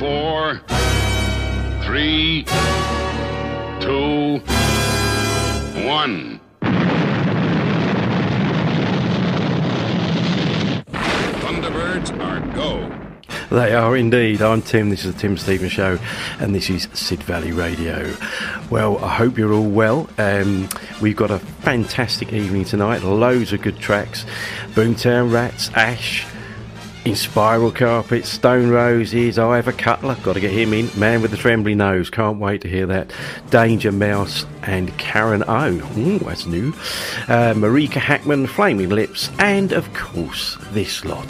four, three, two, one. Thunderbirds are go. They are indeed. I'm Tim. This is the Tim Stevens Show, and this is Sid Valley Radio. Well, I hope you're all well. Um, we've got a fantastic evening tonight. Loads of good tracks. Boomtown Rats, Ash, Inspiral Carpets, Stone Roses, Ivor Cutler, got to get him in. Man with the Trembly Nose, can't wait to hear that. Danger Mouse and Karen O, Ooh, that's new. Uh, Marika Hackman, Flaming Lips, and of course, this lot.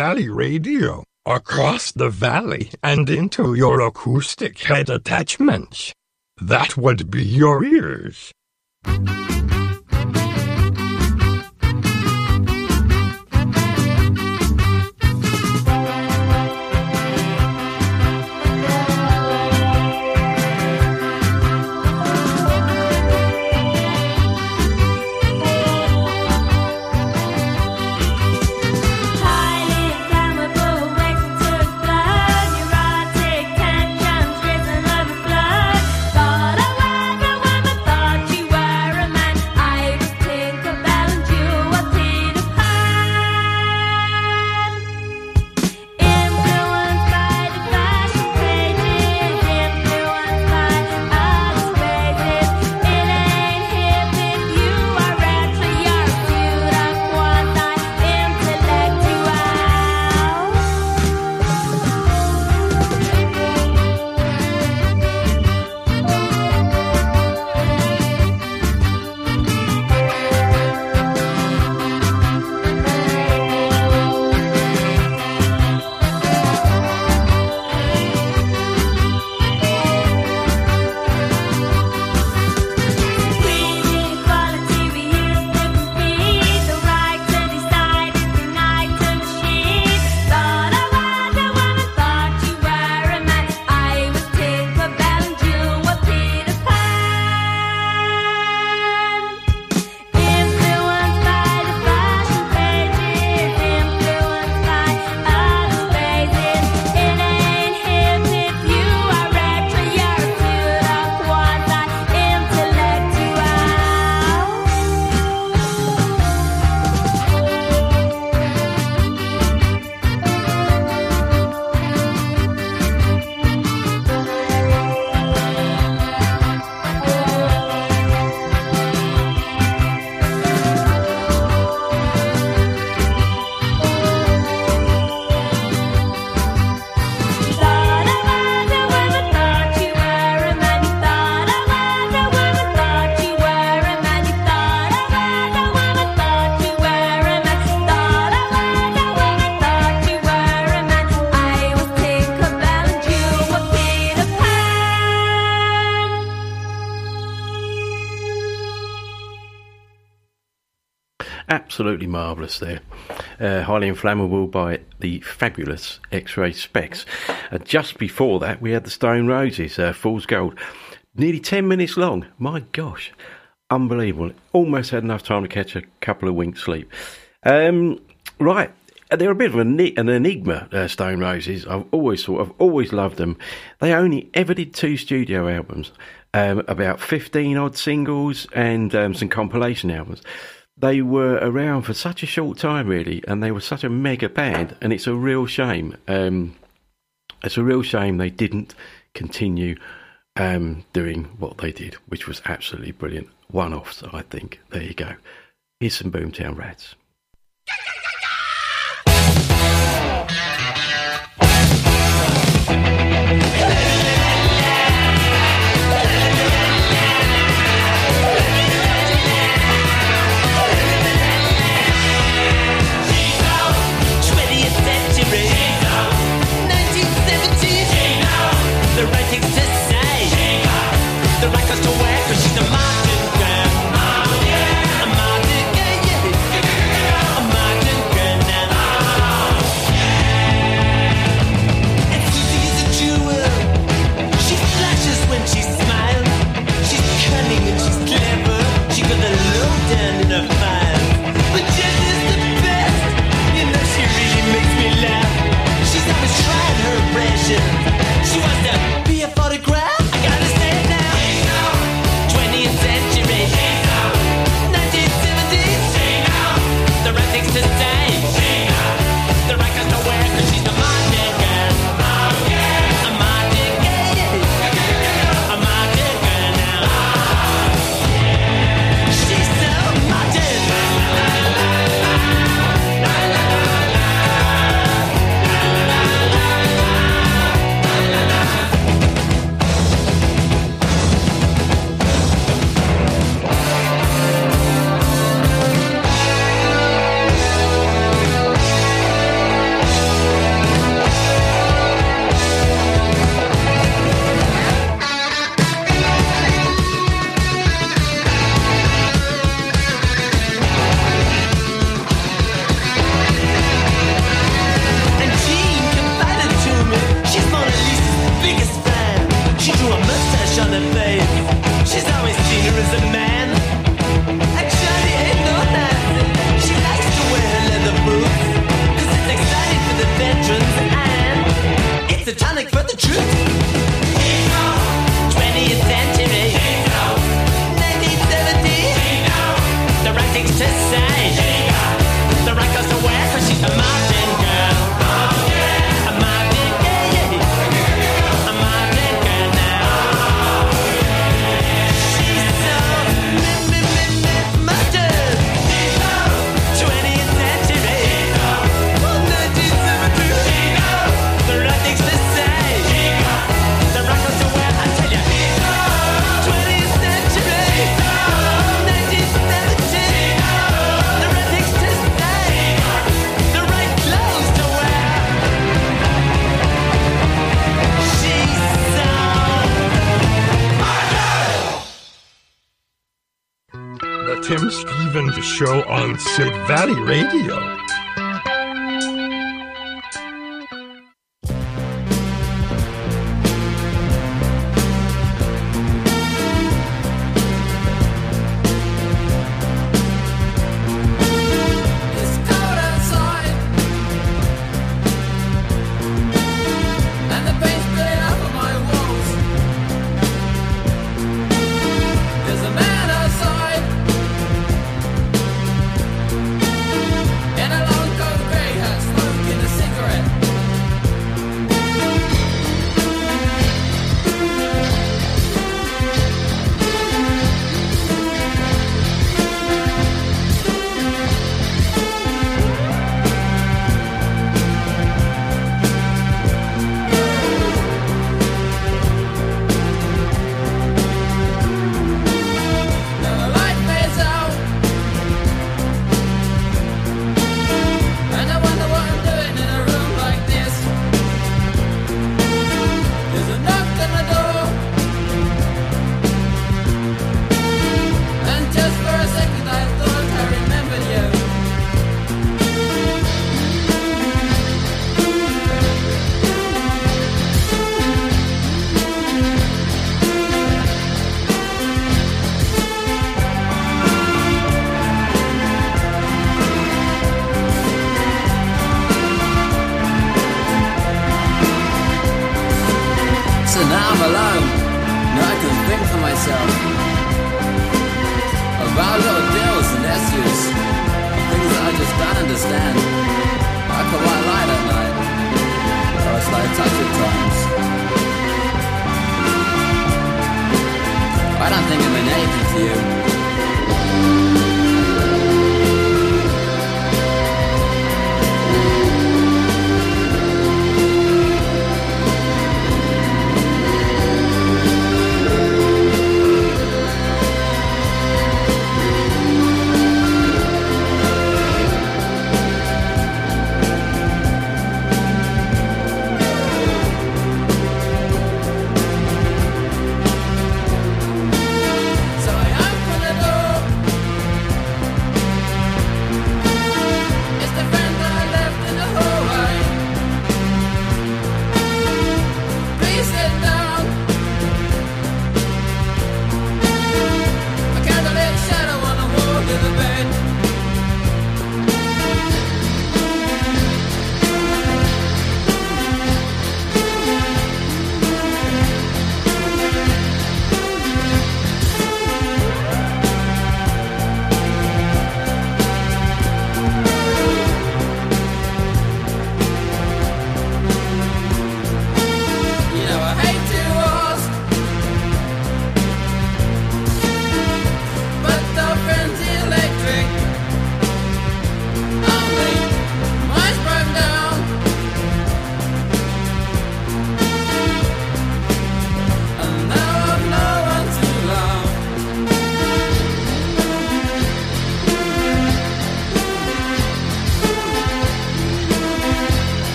Valley Radio across the valley and into your acoustic head attachments. That would be your ears. Absolutely marvellous there. Uh, highly inflammable by the fabulous X-Ray Spex. Uh, just before that, we had the Stone Roses, uh, Fool's Gold. Nearly 10 minutes long. My gosh. Unbelievable. Almost had enough time to catch a couple of winks sleep. Um, right. Uh, They're a bit of an, an enigma, uh, Stone Roses. I've always thought, I've always loved them. They only ever did two studio albums, um, about 15 odd singles and um, some compilation albums they were around for such a short time, really, and they were such a mega band, and it's a real shame. Um, it's a real shame they didn't continue um, doing what they did, which was absolutely brilliant. One offs, I think. There you go. Here's some Boomtown Rats. Valley Radio.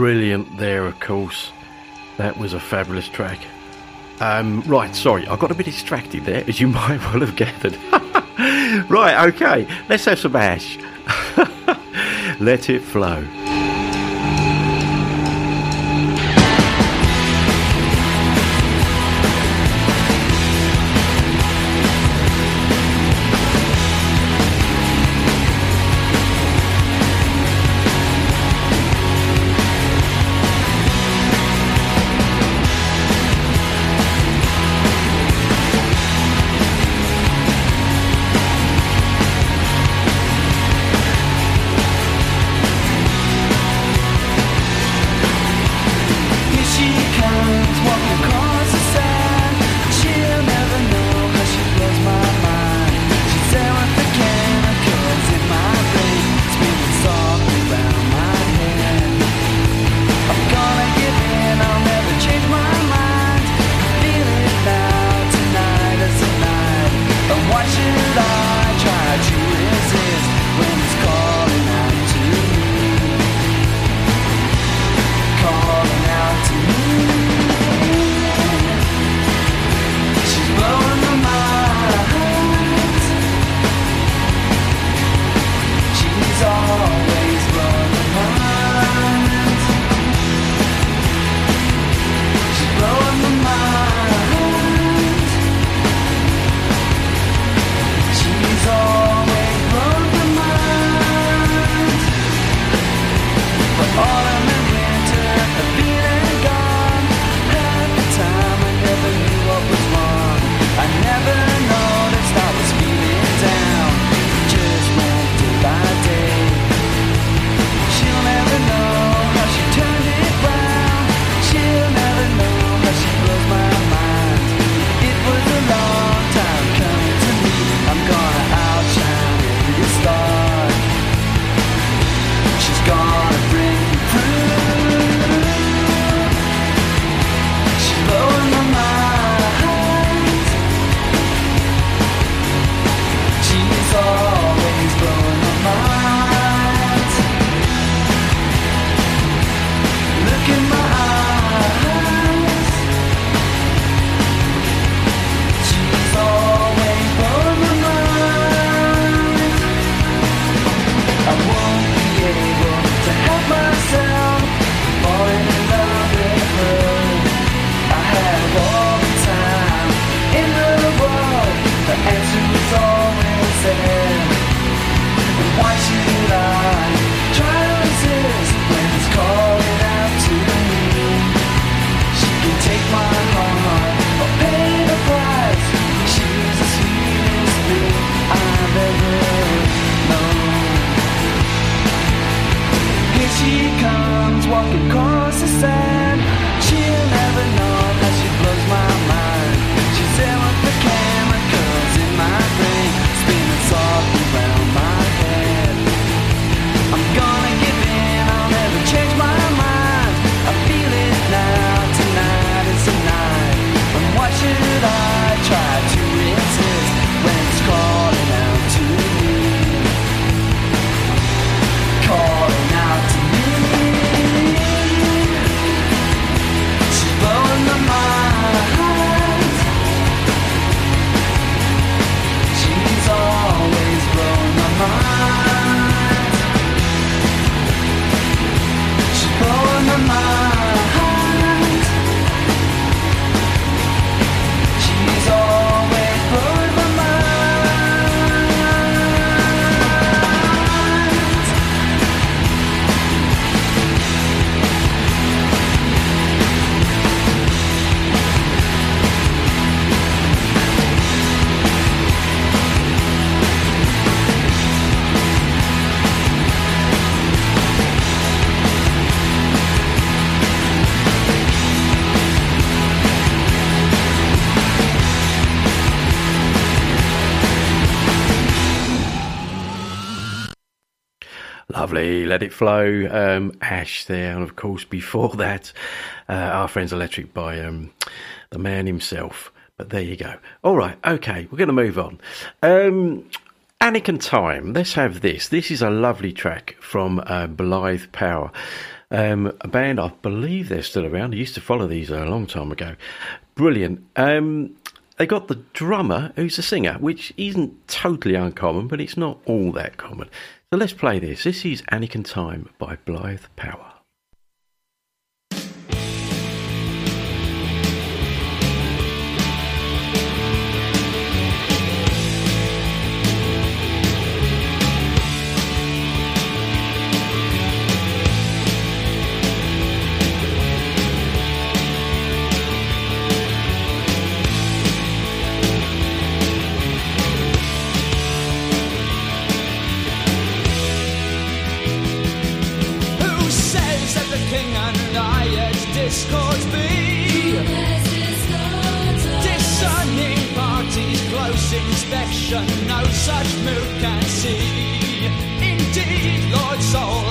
brilliant there, of course. That was a fabulous track. Um, right, sorry, I got a bit distracted there, as you might well have gathered. right, okay, let's have some ash. Let it flow. Let It Flow, um, Ash there, and of course before that, uh, Are Friends Electric by um, the man himself. But there you go. All right, okay, we're going to move on. Um, Anakin Time, let's have this. This is a lovely track from uh, Blyth Power. Um, a band I believe they're still around. I used to follow these a long time ago. Brilliant. Um, they got the drummer who's a singer, which isn't totally uncommon, but it's not all that common. So let's play this. This is Anakin Time by Blyth Power. Discords be. Discerning parties, close inspection, no such move can see. Indeed, Lord Soul.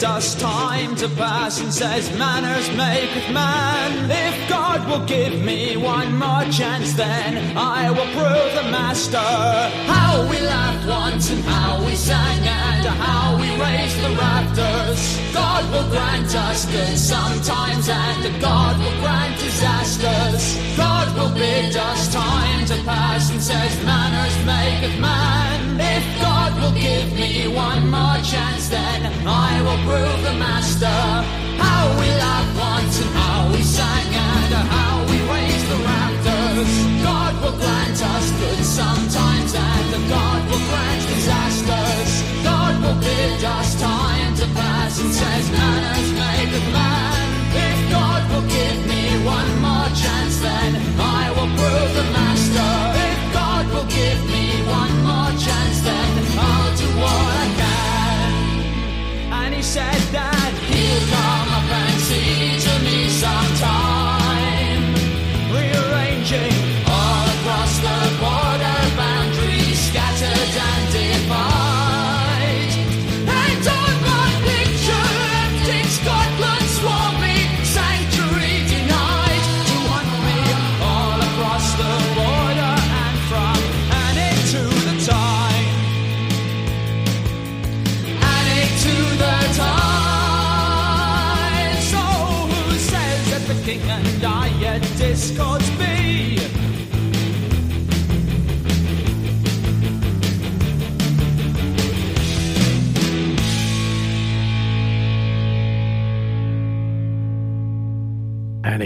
it does time to pass and says manners maketh man. If God will give me one more chance, then I will prove the master. How we laughed once and how we sang and how we raised the rafters. God will grant us good sometimes and God will grant disasters. God will bid us time to pass and says manners maketh man. If will give me one more chance, then I will prove the master. How we loved once and how we sang and how we raised the rafters. God will grant us good sometimes, and God will grant disasters. God will bid us time to pass and says, Man has made of man. If God will give me one more chance, then I will prove the master. said that he'll come up and see to me some.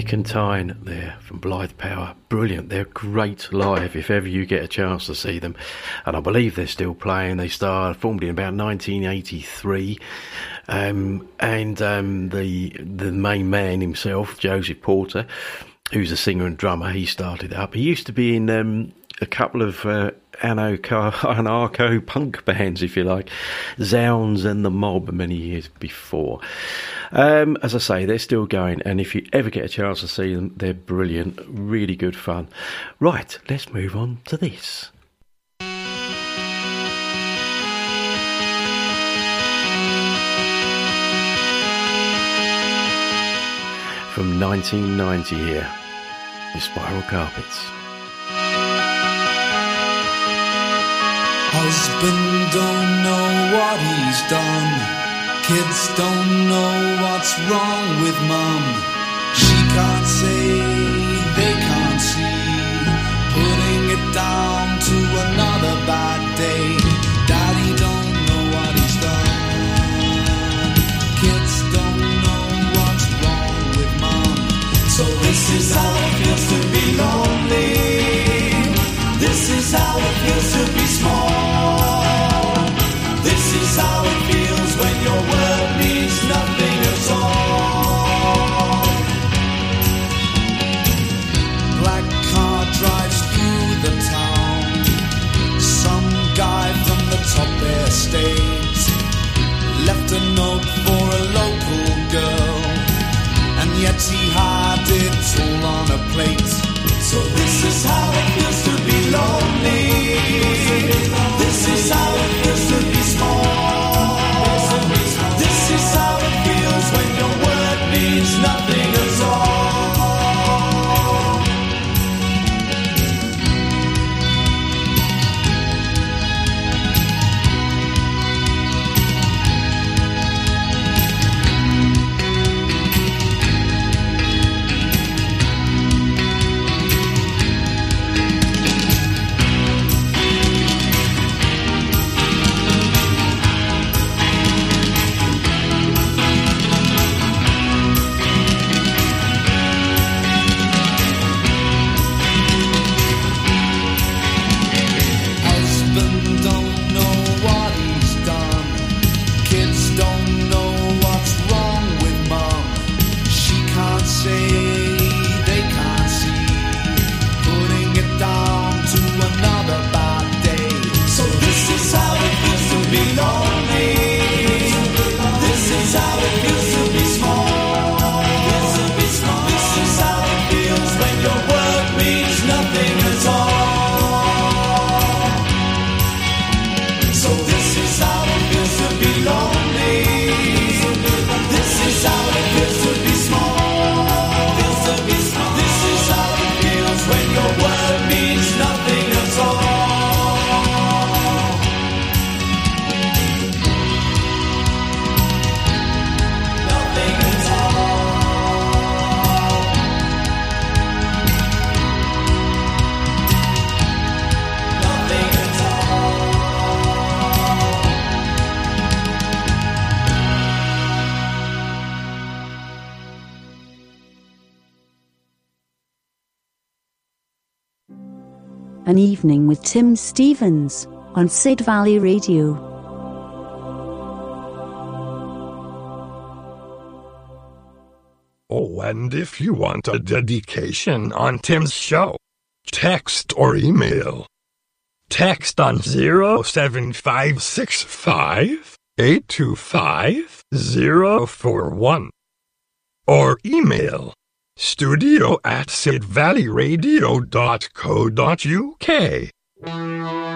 Tyne there from Blyth Power. Brilliant. They're great live if ever you get a chance to see them. And I believe they're still playing. They started, formed in about 1983. Um, and um, the, the main man himself, Joseph Porter, who's a singer and drummer, he started up. He used to be in um, a couple of uh, anarcho, anarcho punk bands, if you like, Zounds and the Mob, many years before. Um, as I say, they're still going, and if you ever get a chance to see them, they're brilliant, really good fun. Right, let's move on to this. From 1990 here, the Inspiral Carpets. Husband don't know what he's done. Kids don't know what's wrong with mom. She can't say, they can't see. Putting it down to another bad day. Daddy don't know what he's done. Kids don't know what's wrong with mom. So this is how it feels to be lonely. This is how it feels to be small. Left a note for a local girl, and yet he had it all on a plate. So this is how it feels to be lonely. This is how Evening with Tim Stevens on Sid Valley Radio. Oh, and if you want a dedication on Tim's show, text or email. Text on 07565 825 041. Or email studio at sidvalleyradio.co.uk.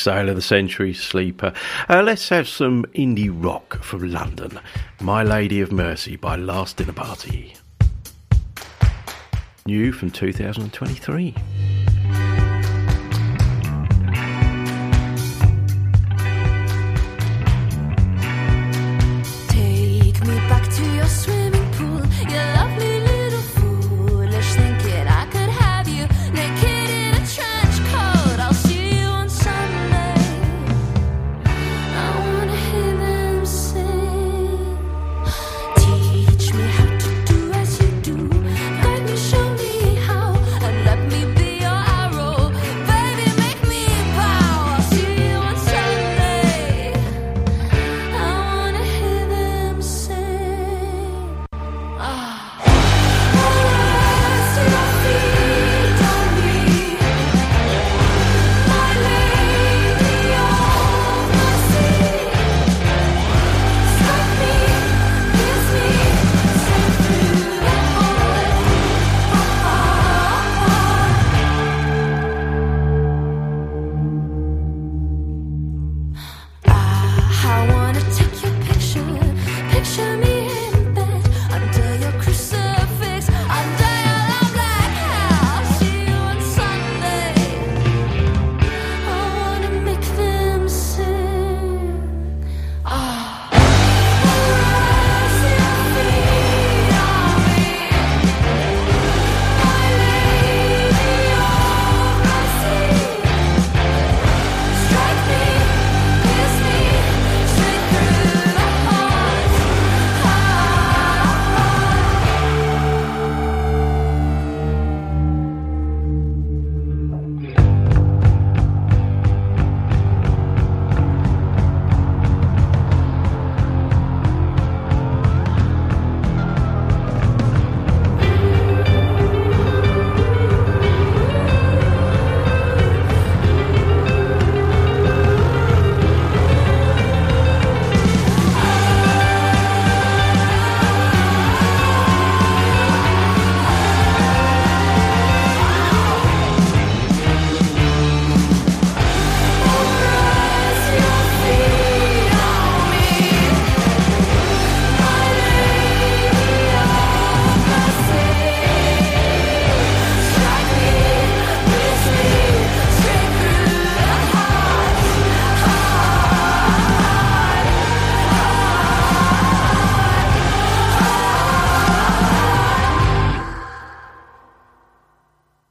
Sale of the Century, Sleeper. Uh, let's have some indie rock from London. My Lady of Mercy by Last Dinner Party. New from 2023.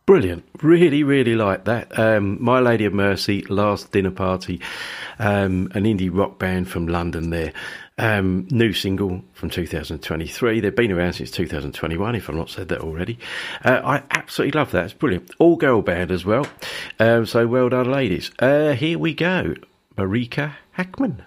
Brilliant. Really, really like that. Um, My Lady of Mercy, Last Dinner Party, um, an indie rock band from London there. Um, new single from 2023. They've been around since 2021, if I've not said that already. Uh, I absolutely love that. It's brilliant. All girl band as well. Um, so well done, ladies. Uh, here we go. Marika Hackman.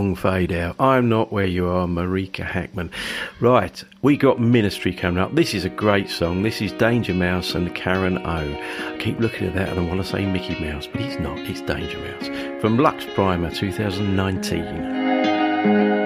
Long fade out. I'm not where you are, Marika Hackman. Right, we got Ministry coming up. This is a great song. This is Danger Mouse and Karen O. I keep looking at that and I want to say Mickey Mouse, but he's not. It's Danger Mouse from Lux Prima 2019.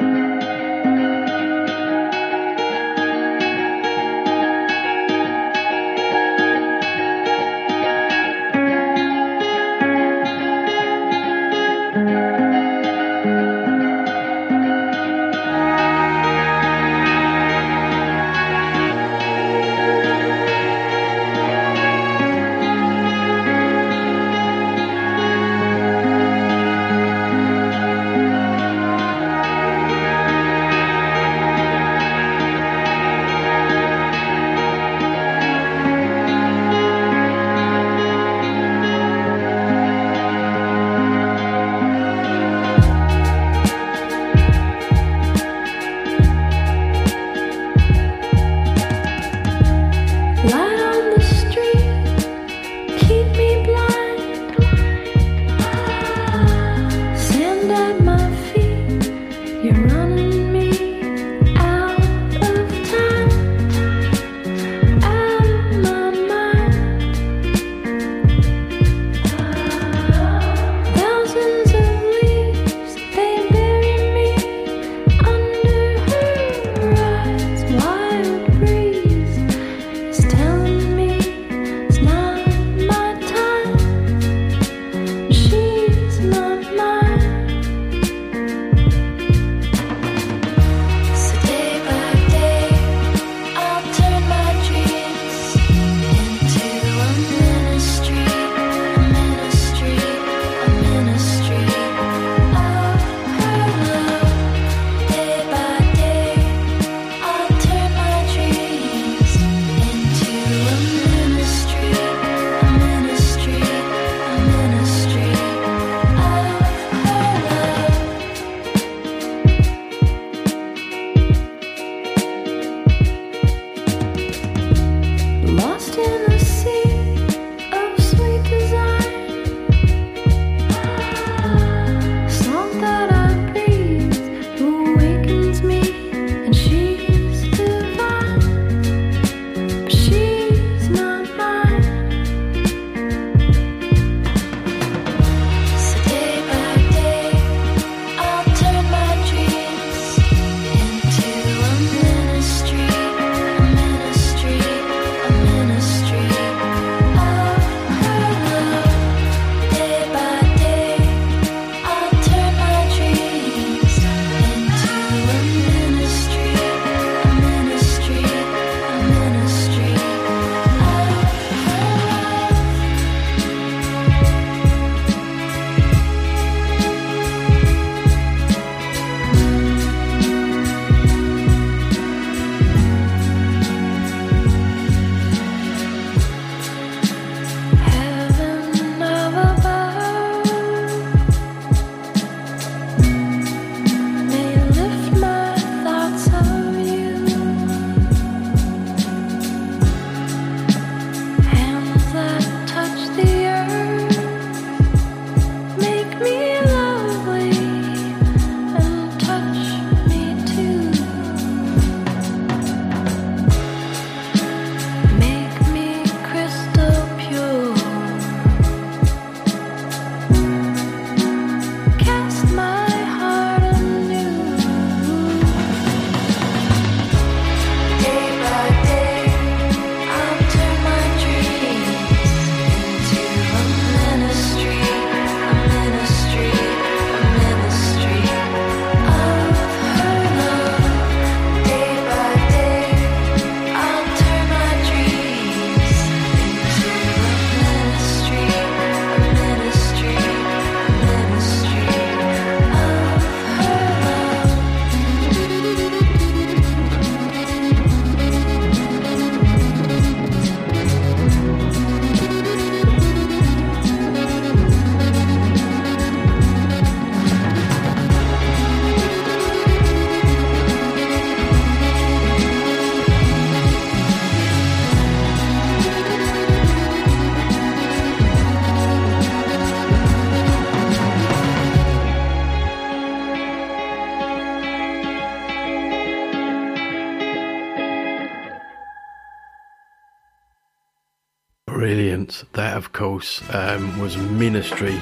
Course, um, was Ministry,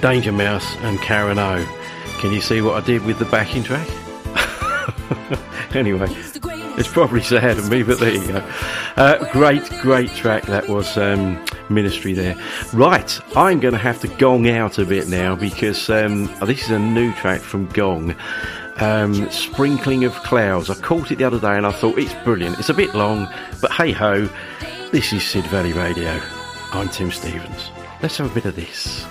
Danger Mouse, and Karen O. Can you see what I did with the backing track? anyway, it's probably sad of me, but there you go. Uh, great, great track that was um, Ministry there. Right, I'm going to have to gong out a bit now because um, this is a new track from Gong. Um, Sprinkling of Clouds. I caught it the other day and I thought it's brilliant. It's a bit long, but hey ho, this is Sid Valley Radio. I'm Tim Stevens. Let's have a bit of this.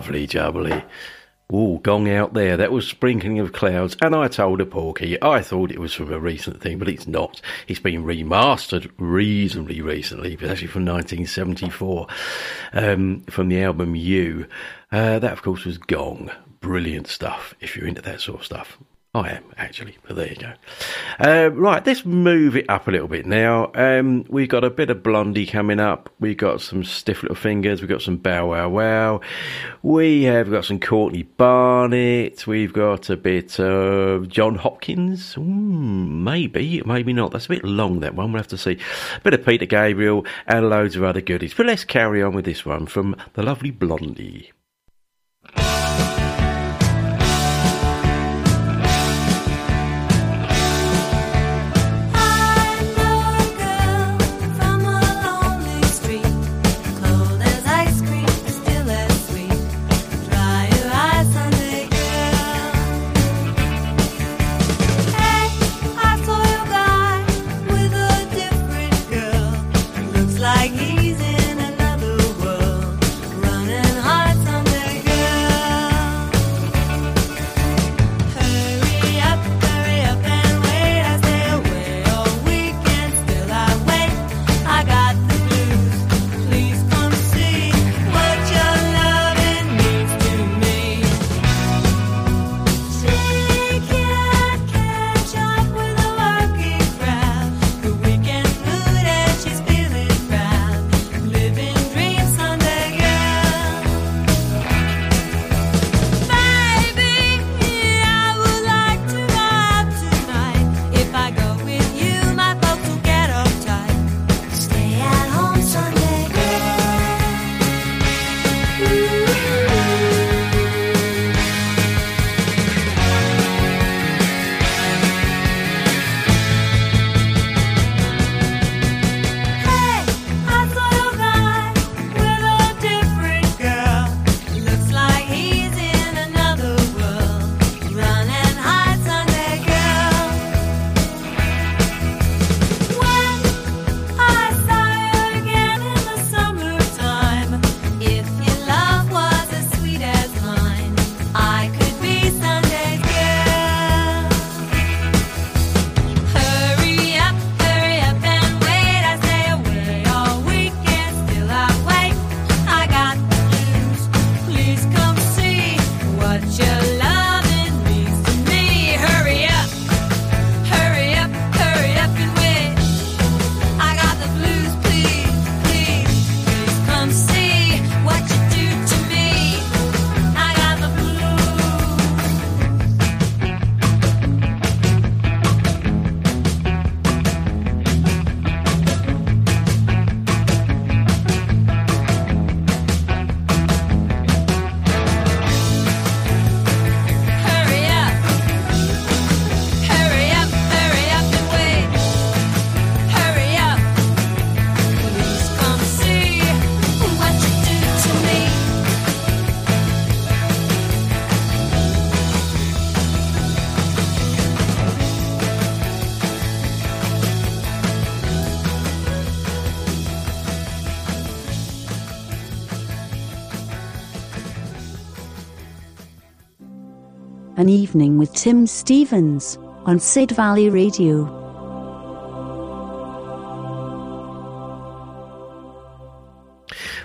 Lovely jubbly. Ooh, gong out there. That was Sprinkling of Clouds. And I told a Porky, I thought it was from a recent thing, but it's not. It's been remastered reasonably recently, but actually from 1974, um, from the album You. Uh, that, of course, was Gong. Brilliant stuff, if you're into that sort of stuff. I am, actually, but there you go. Uh, right, let's move it up a little bit now. Um, we've got a bit of Blondie coming up. We've got some Stiff Little Fingers. We've got some Bow Wow Wow. We have got some Courtney Barnett. We've got a bit of Jon Hopkins. Mm, maybe, maybe not. That's a bit long, that one. We'll have to see. A bit of Peter Gabriel and loads of other goodies. But let's carry on with this one from the lovely Blondie. An evening with Tim Stevens on Sid Valley Radio.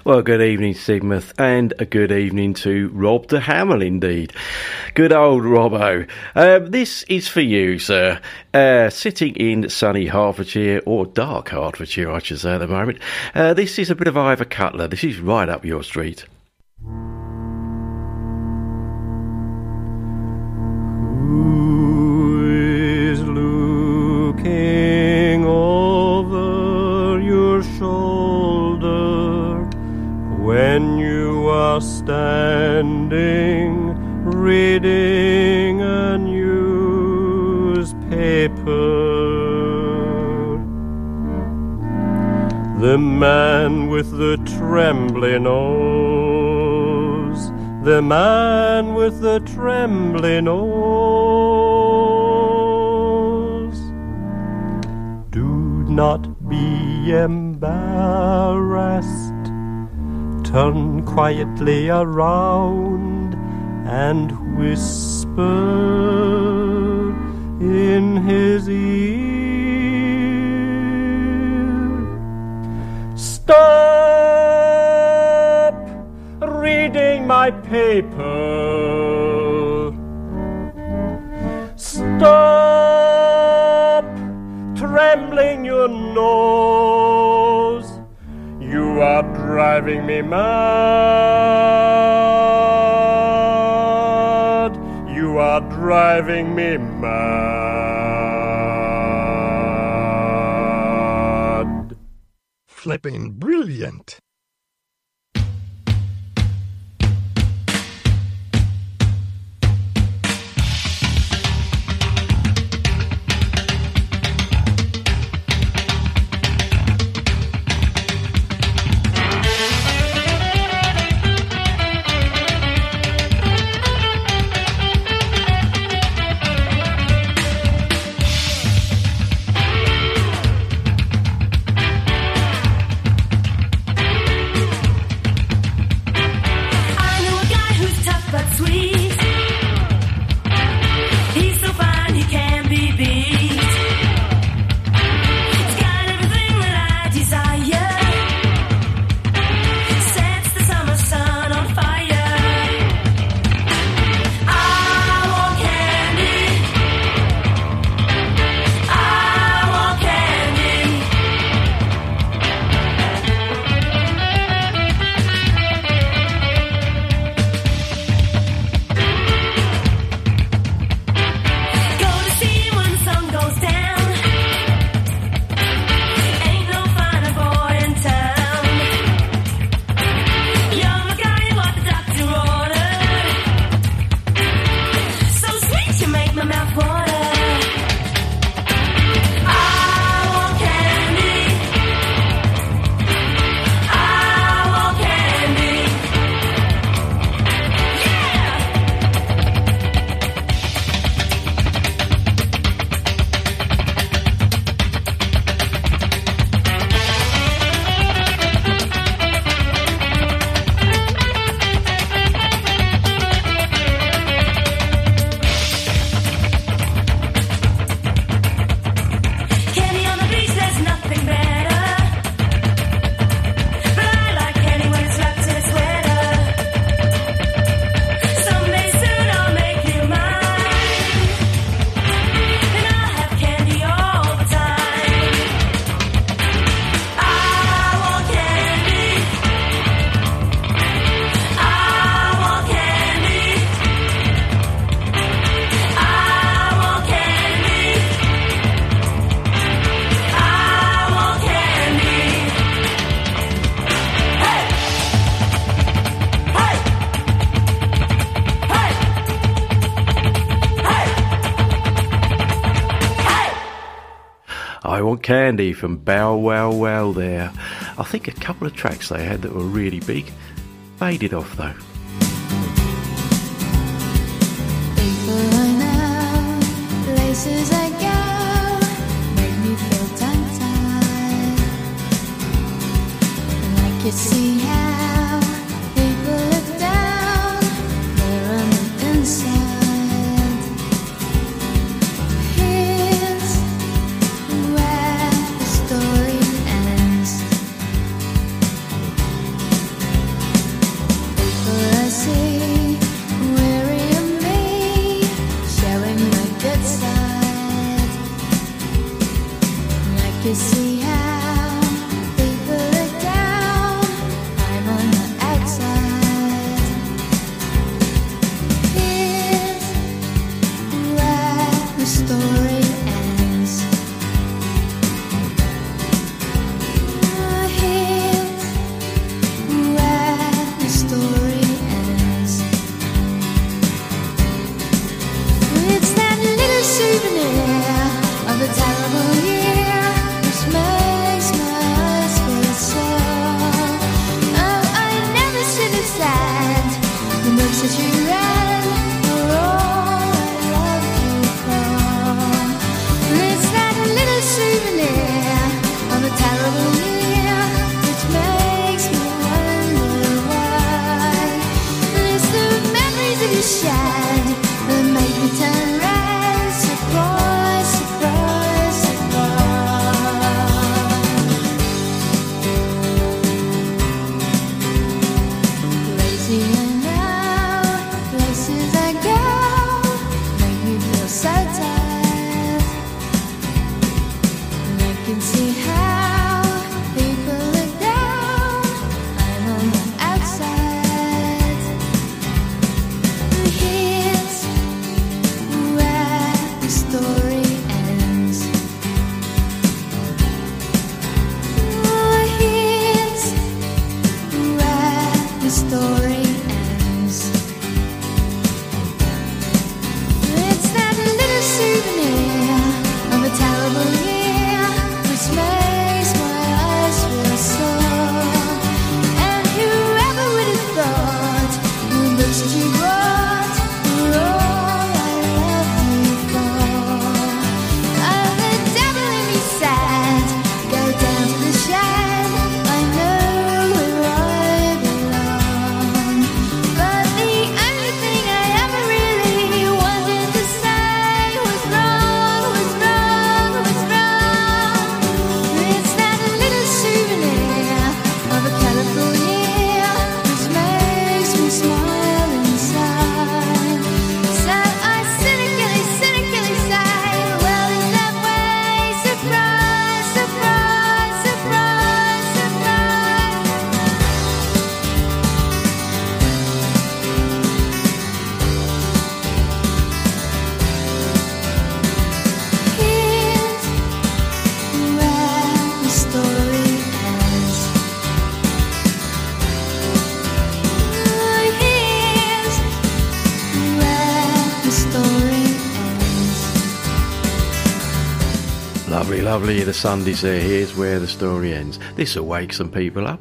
Well, good evening, Sidmouth, and a good evening to Rob de Hamel, indeed. Good old Robbo. Um, this is for you, sir. Uh, sitting in sunny Hertfordshire, or dark Hertfordshire, I should say, at the moment. Uh, this is a bit of Ivor Cutler. This is right up your street. Are standing reading a newspaper? The man with the trembling nose, the man with the trembling nose. Do not be embarrassed turn quietly around and whisper in his ear. Stop reading my paper. Stop trembling your nose. You are driving me mad. You are driving me mad. Flipping brilliant. From Bow Wow Wow there. I think a couple of tracks they had that were really big faded off though. lovely the Sundays there. Here's where the story ends. This will wake some people up.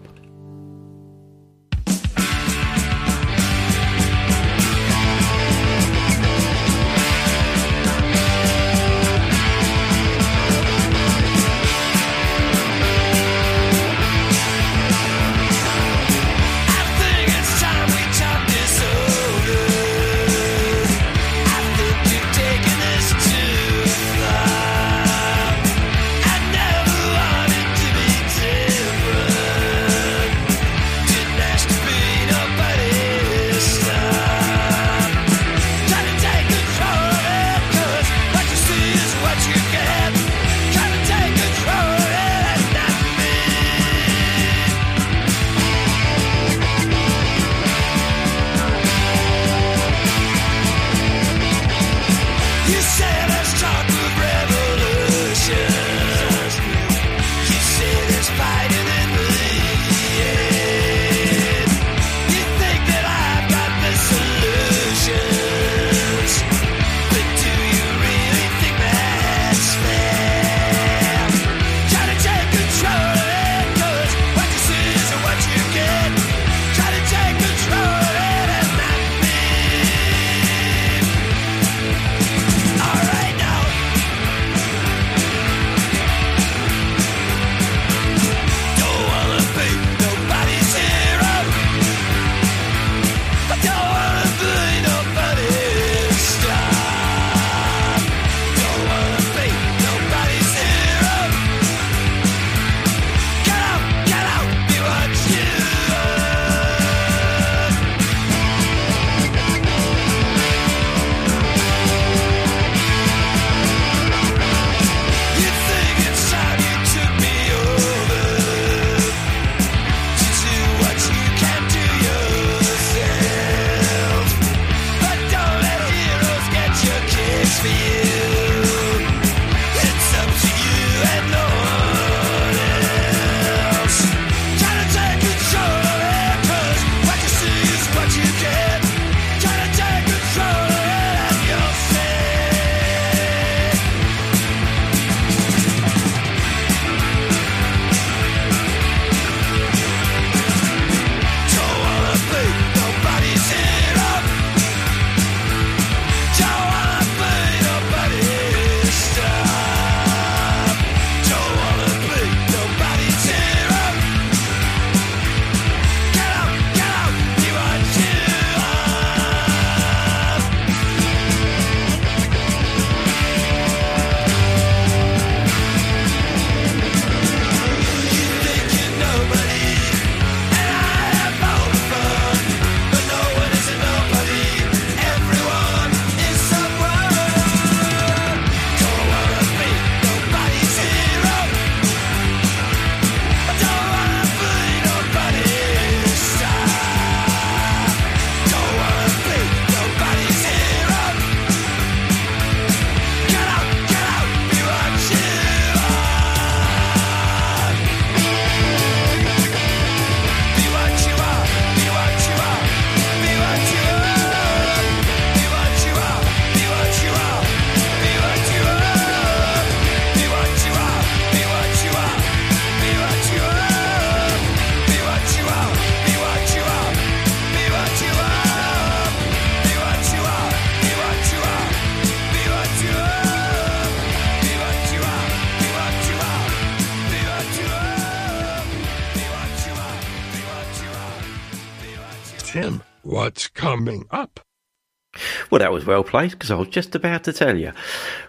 was well placed because I was just about to tell you.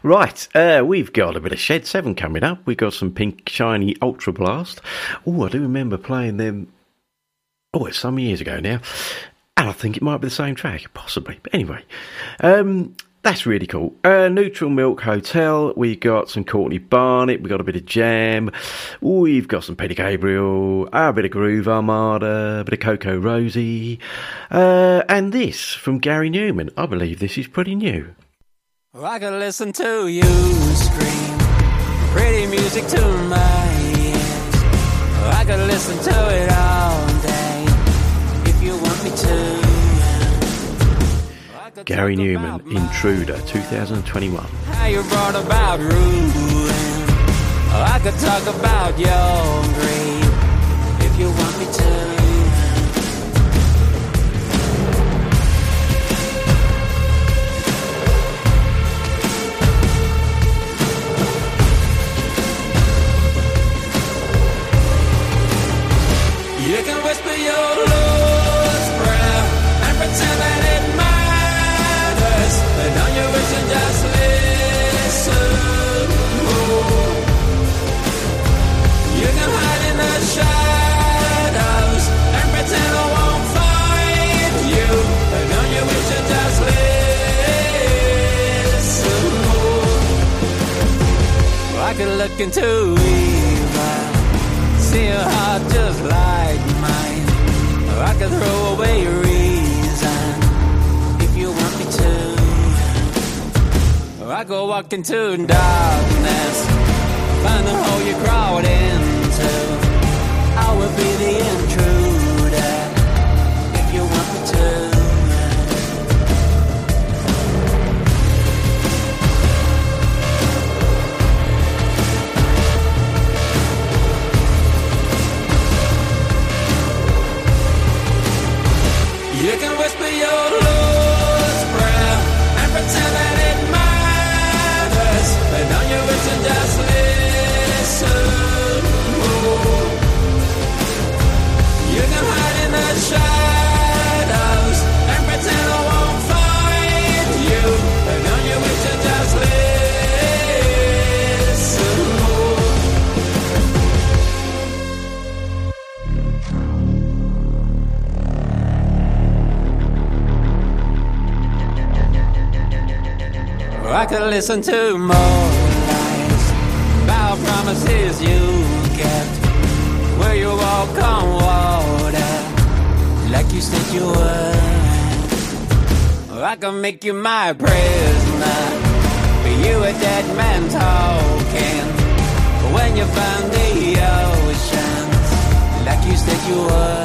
Right, uh, we've got a bit of Shed 7 coming up. We've got some Pinkshinyultrablast. Oh, I do remember playing them. Oh, it's some years ago now. And I think it might be the same track, possibly. But anyway, um, that's really cool. Uh, Neutral Milk Hotel. We got some Courtney Barnett. We got a bit of Jam. We've got some Peter Gabriel. A bit of Groove Armada. A bit of CocoRosie. Uh, and this from Gary Numan. I believe this is pretty new. I could listen to you scream. Pretty music to my ears. I could listen to it all Gary Numan, Intruder 2021. How you brought about ruin. Oh, I could talk about your if you want me to. Could look into evil see a heart just like mine. Or I could throw away reason if you want me to. Or I could walk into the darkness, find the hole you crawled into. Listen to more lies about promises you kept, where you walk on water like you said you would. I can make you my prisoner, but you a dead man talking. When you found the oceans, like you said you would.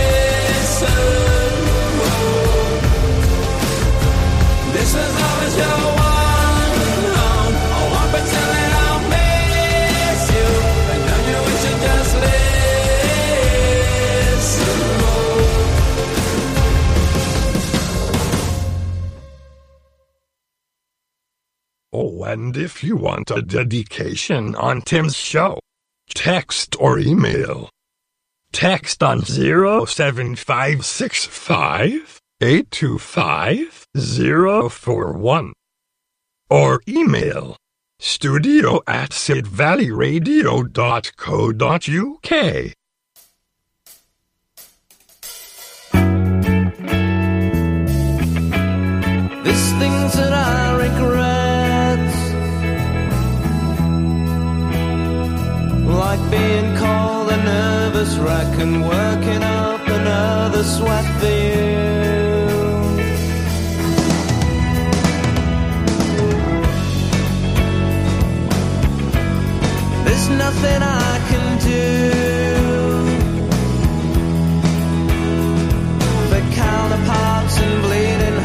Oh, and if you want a dedication on Tim's show, text or email. Text on 07565 825 041. Or email studio at sidvalleyradio.co.uk. There's things that I regret, like being called nervous wreck and working up another sweat for. There's nothing I can do for counterparts and bleeding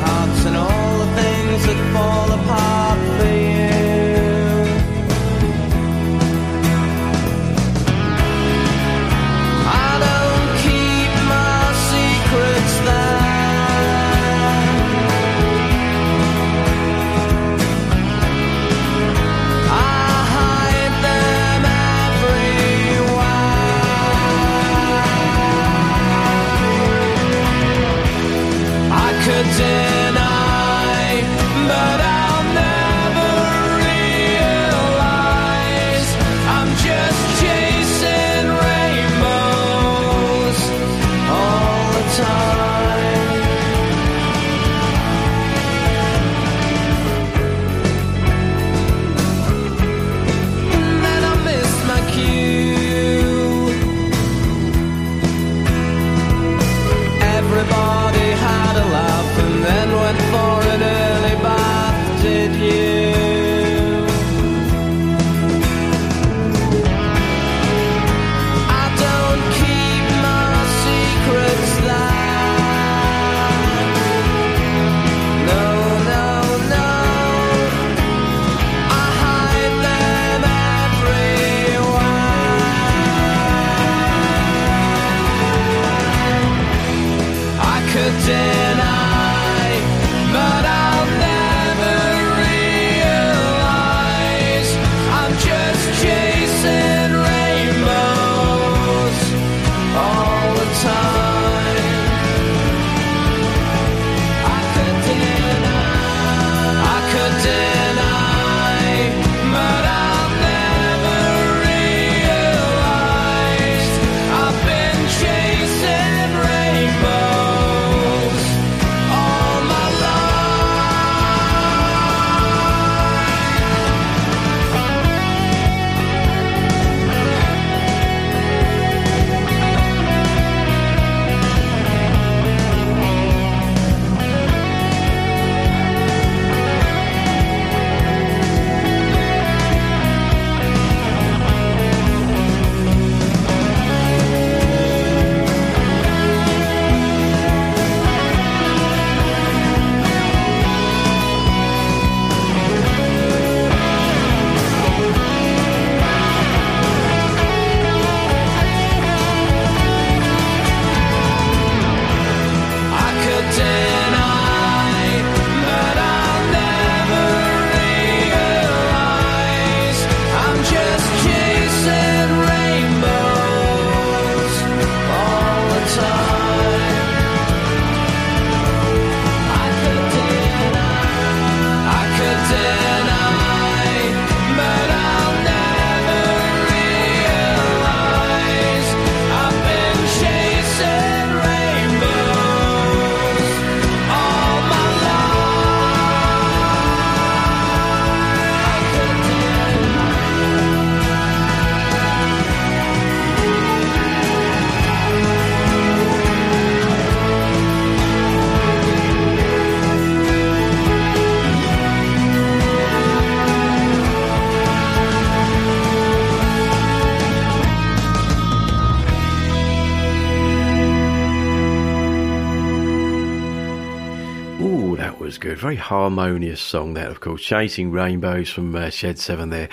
Very harmonious song, that, of course. Chasing Rainbows from uh, Shed 7 there.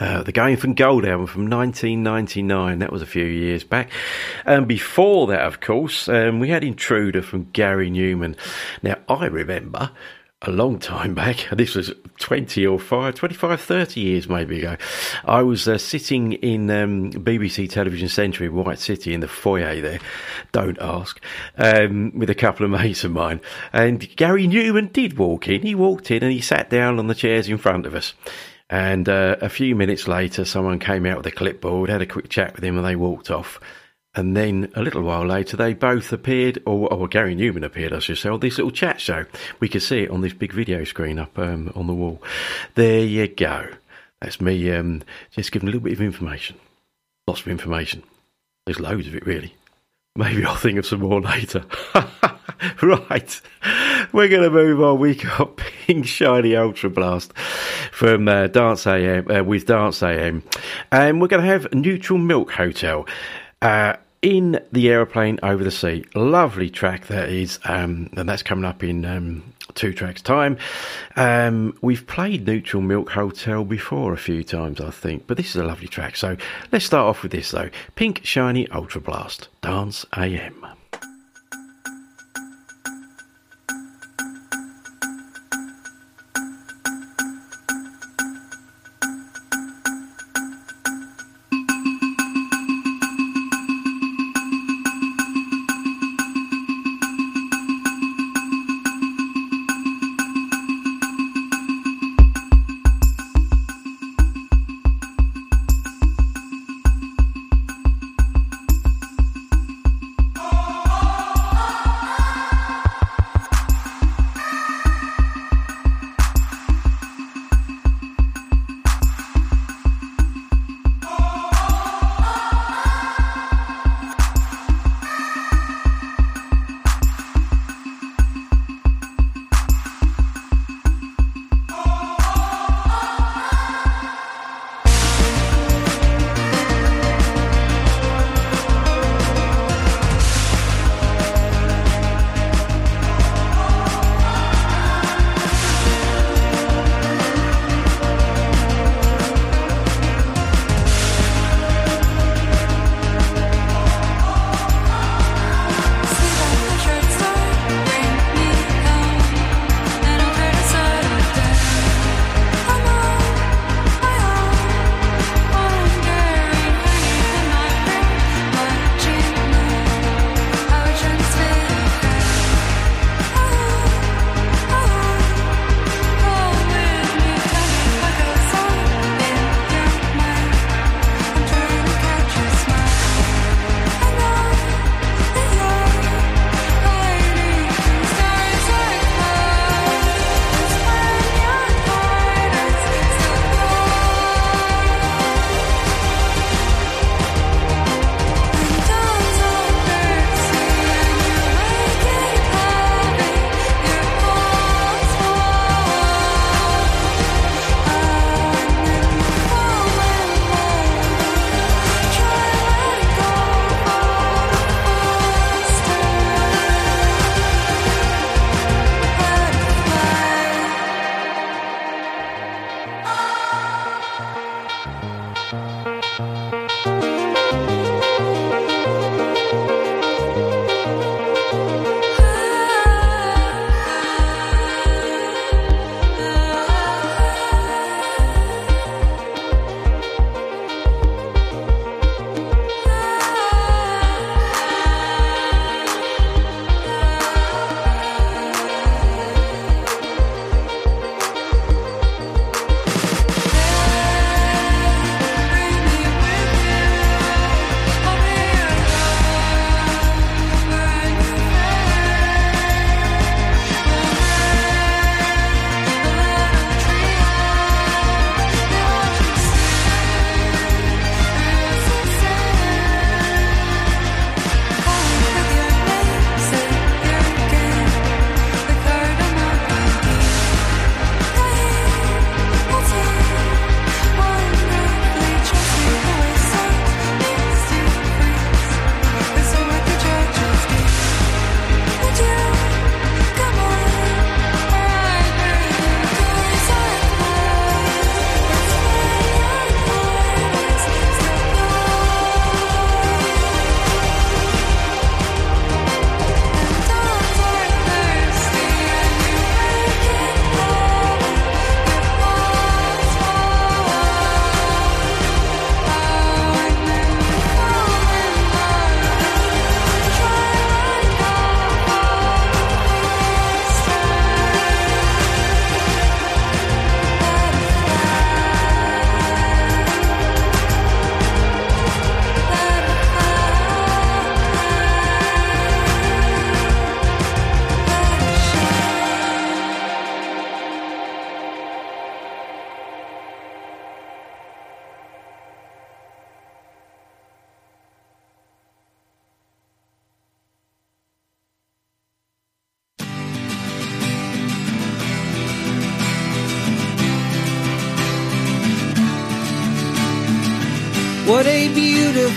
Uh, the Going for Gold album from 1999. That was a few years back. And before that, of course, um, we had Intruder from Gary Numan. Now, I remember a long time back, this was 20 or 5, 25, 30 years maybe ago, I was uh, sitting in um, BBC Television Centre in White City in the foyer there, don't ask, um, with a couple of mates of mine. And Gary Numan did walk in. He walked in and he sat down on the chairs in front of us. And uh, a few minutes later, someone came out with a clipboard, had a quick chat with him, and they walked off. And then a little while later, they both appeared, or, or Gary Numan appeared, I should say, on this little chat show. We could see it on this big video screen up um, on the wall. There you go. That's me um, just giving a little bit of information. Lots of information. There's loads of it, really. Maybe I'll think of some more later. right. We're going to move on. We got Pinkshinyultrablast from uh, Dance AM, uh, with Dance AM. And we're going to have Neutral Milk Hotel. Uh, in the aeroplane over the sea, lovely track that is, um, and that's coming up in um, two tracks' time. Um, we've played Neutral Milk Hotel before a few times, I think, but this is a lovely track. So let's start off with this though: Pinkshinyultrablast, Dance AM.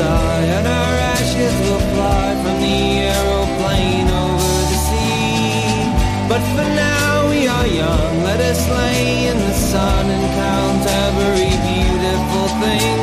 die and our ashes will fly from the aeroplane over the sea. But for now we are young, let us lay in the sun and count every beautiful thing.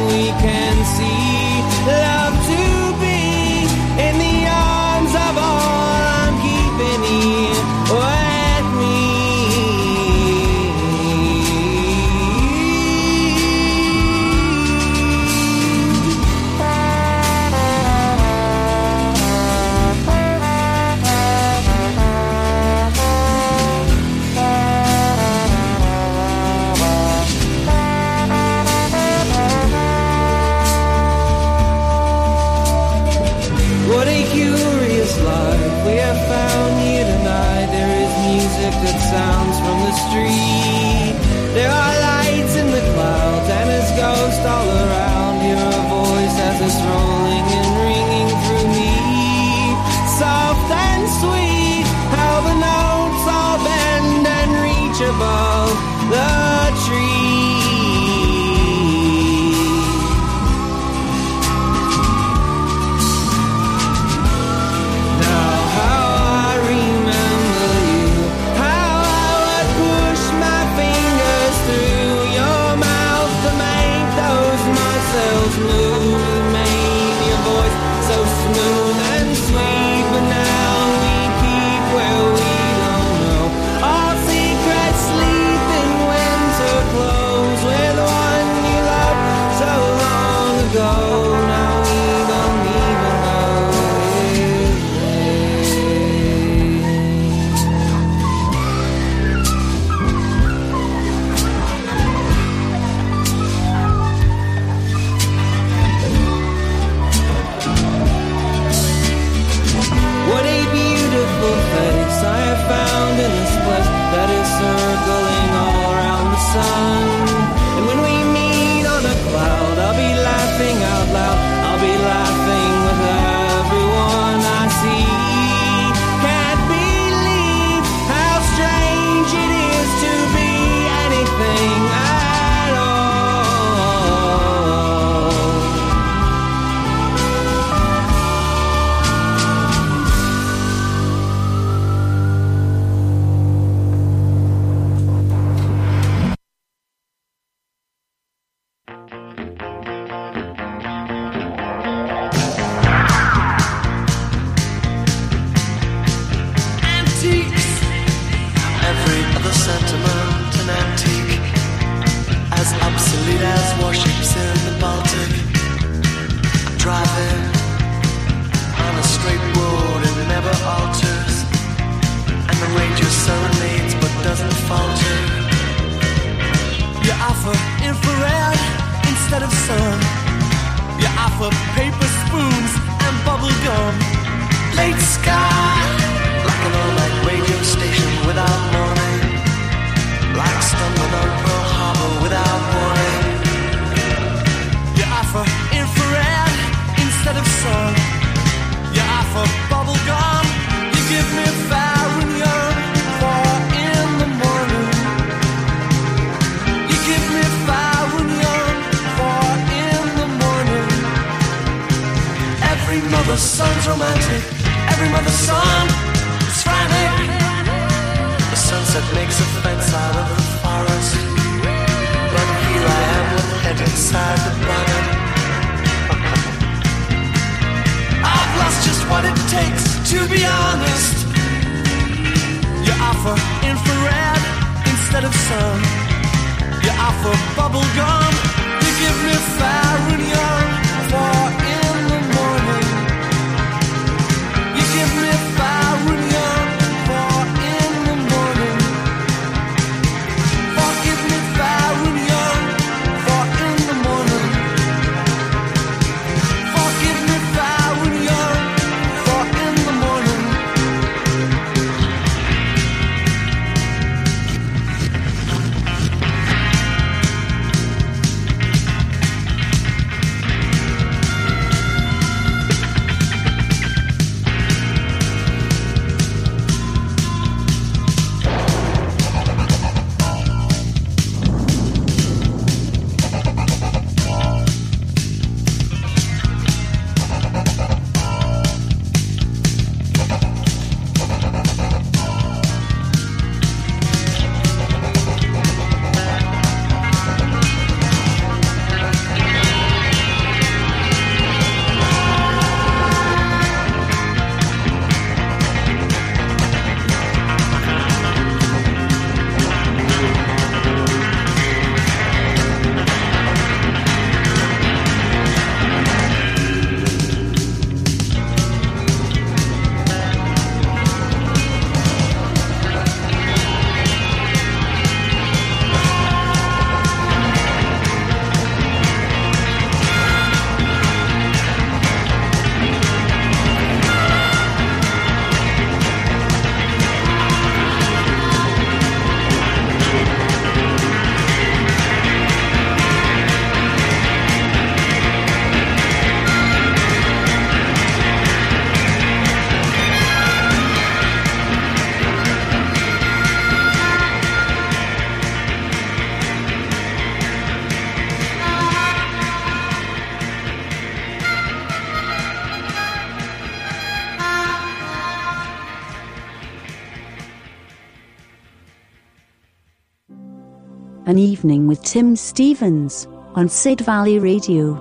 Evening with Tim Stevens on Sid Valley Radio.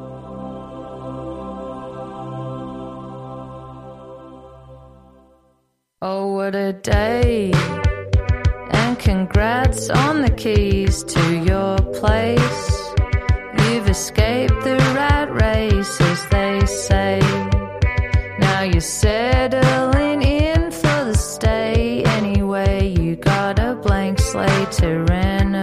Oh, what a day! And congrats on the keys to your place. You've escaped the rat race, as they say. Now you're settling in for the stay. Anyway, you got a blank slate to renovate.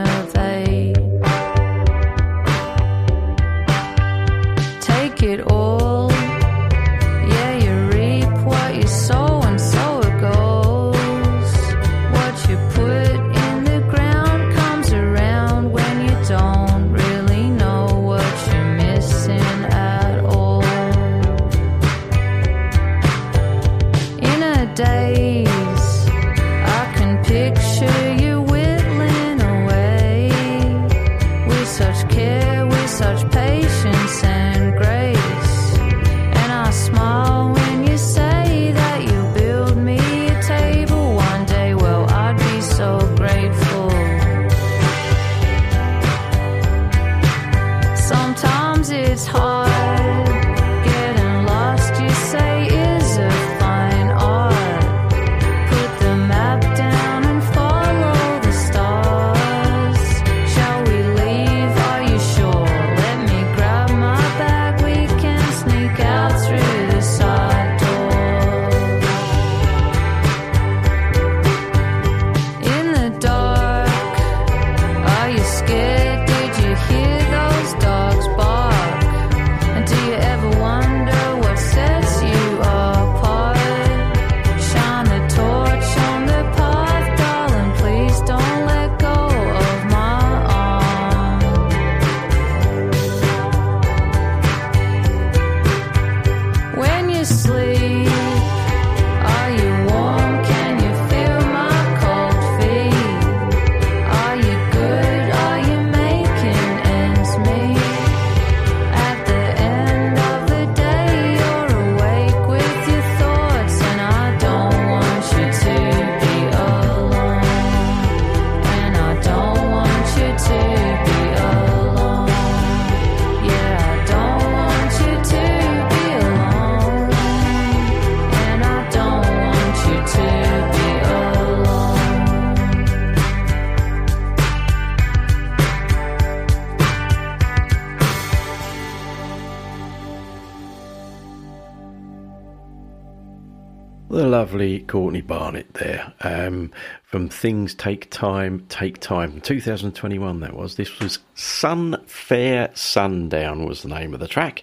The lovely Courtney Barnett there um, from Things Take Time, Take Time. 2021 that was. This was Sunfair Sundown was the name of the track.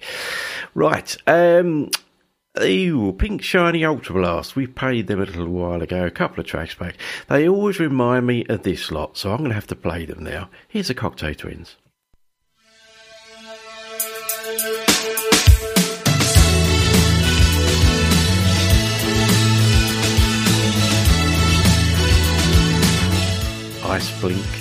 Right. Um, Ew, Pinkshinyultrablast. We played them a little while ago, a couple of tracks back. They always remind me of this lot, so I'm going to have to play them now. Here's the Cocteau Twins. Ice Blink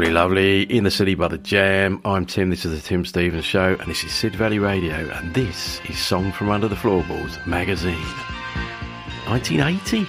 Lovely, lovely. In the City by the Jam. I'm Tim. This is the Tim Stevens Show, and this is Sid Valley Radio. And this is Song from Under the Floorboards magazine. 1980.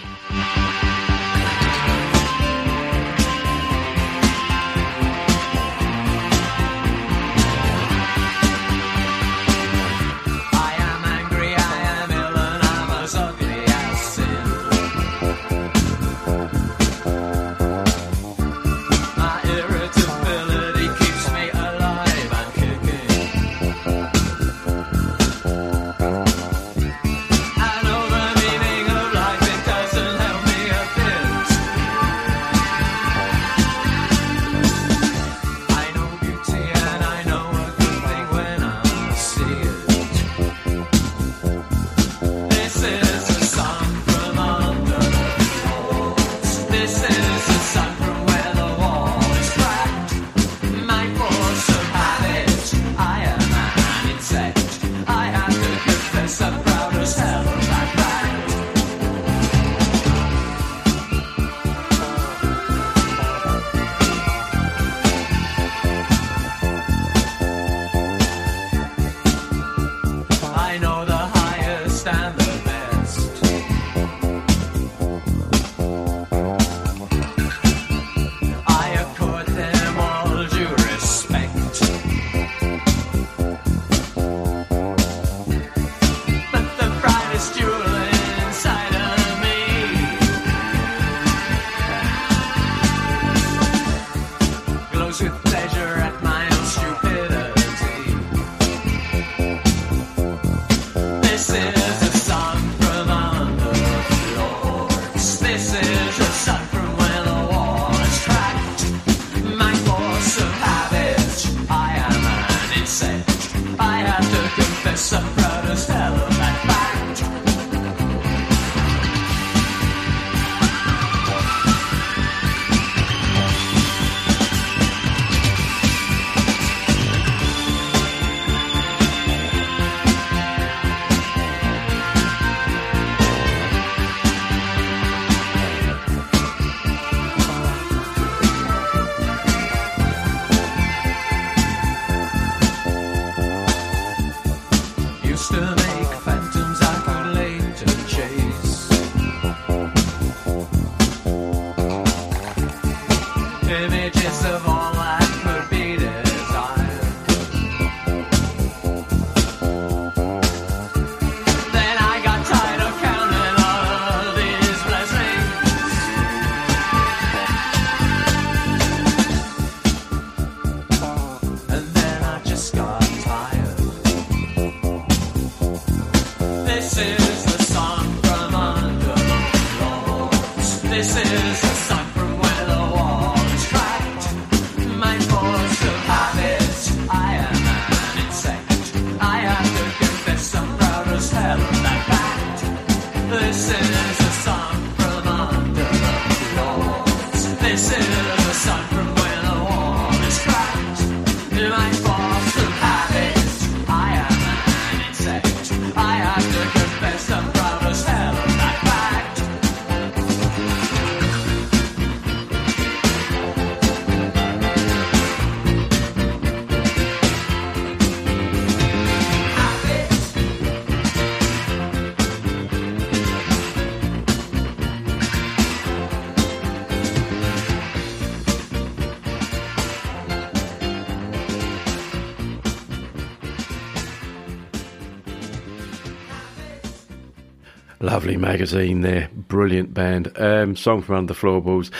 magazine there. Brilliant band. Um, song from Under the Floorballs.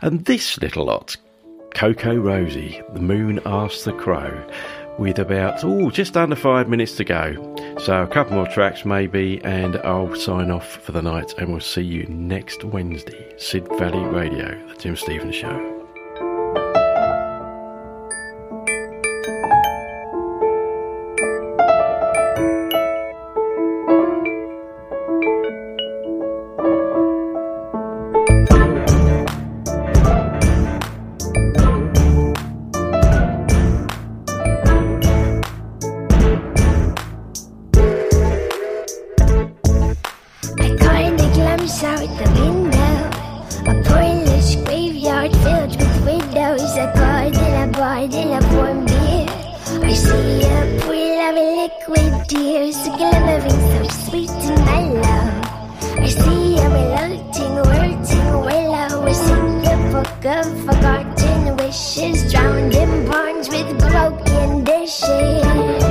And this little lot, CocoRosie, The Moon Asks the Crow, with about, oh, just under five minutes to go. So a couple more tracks maybe, and I'll sign off for the night, and we'll see you next Wednesday. Sid Valley Radio, The Tim Stevens Show. Of forgotten wishes drowned in ponds with broken dishes.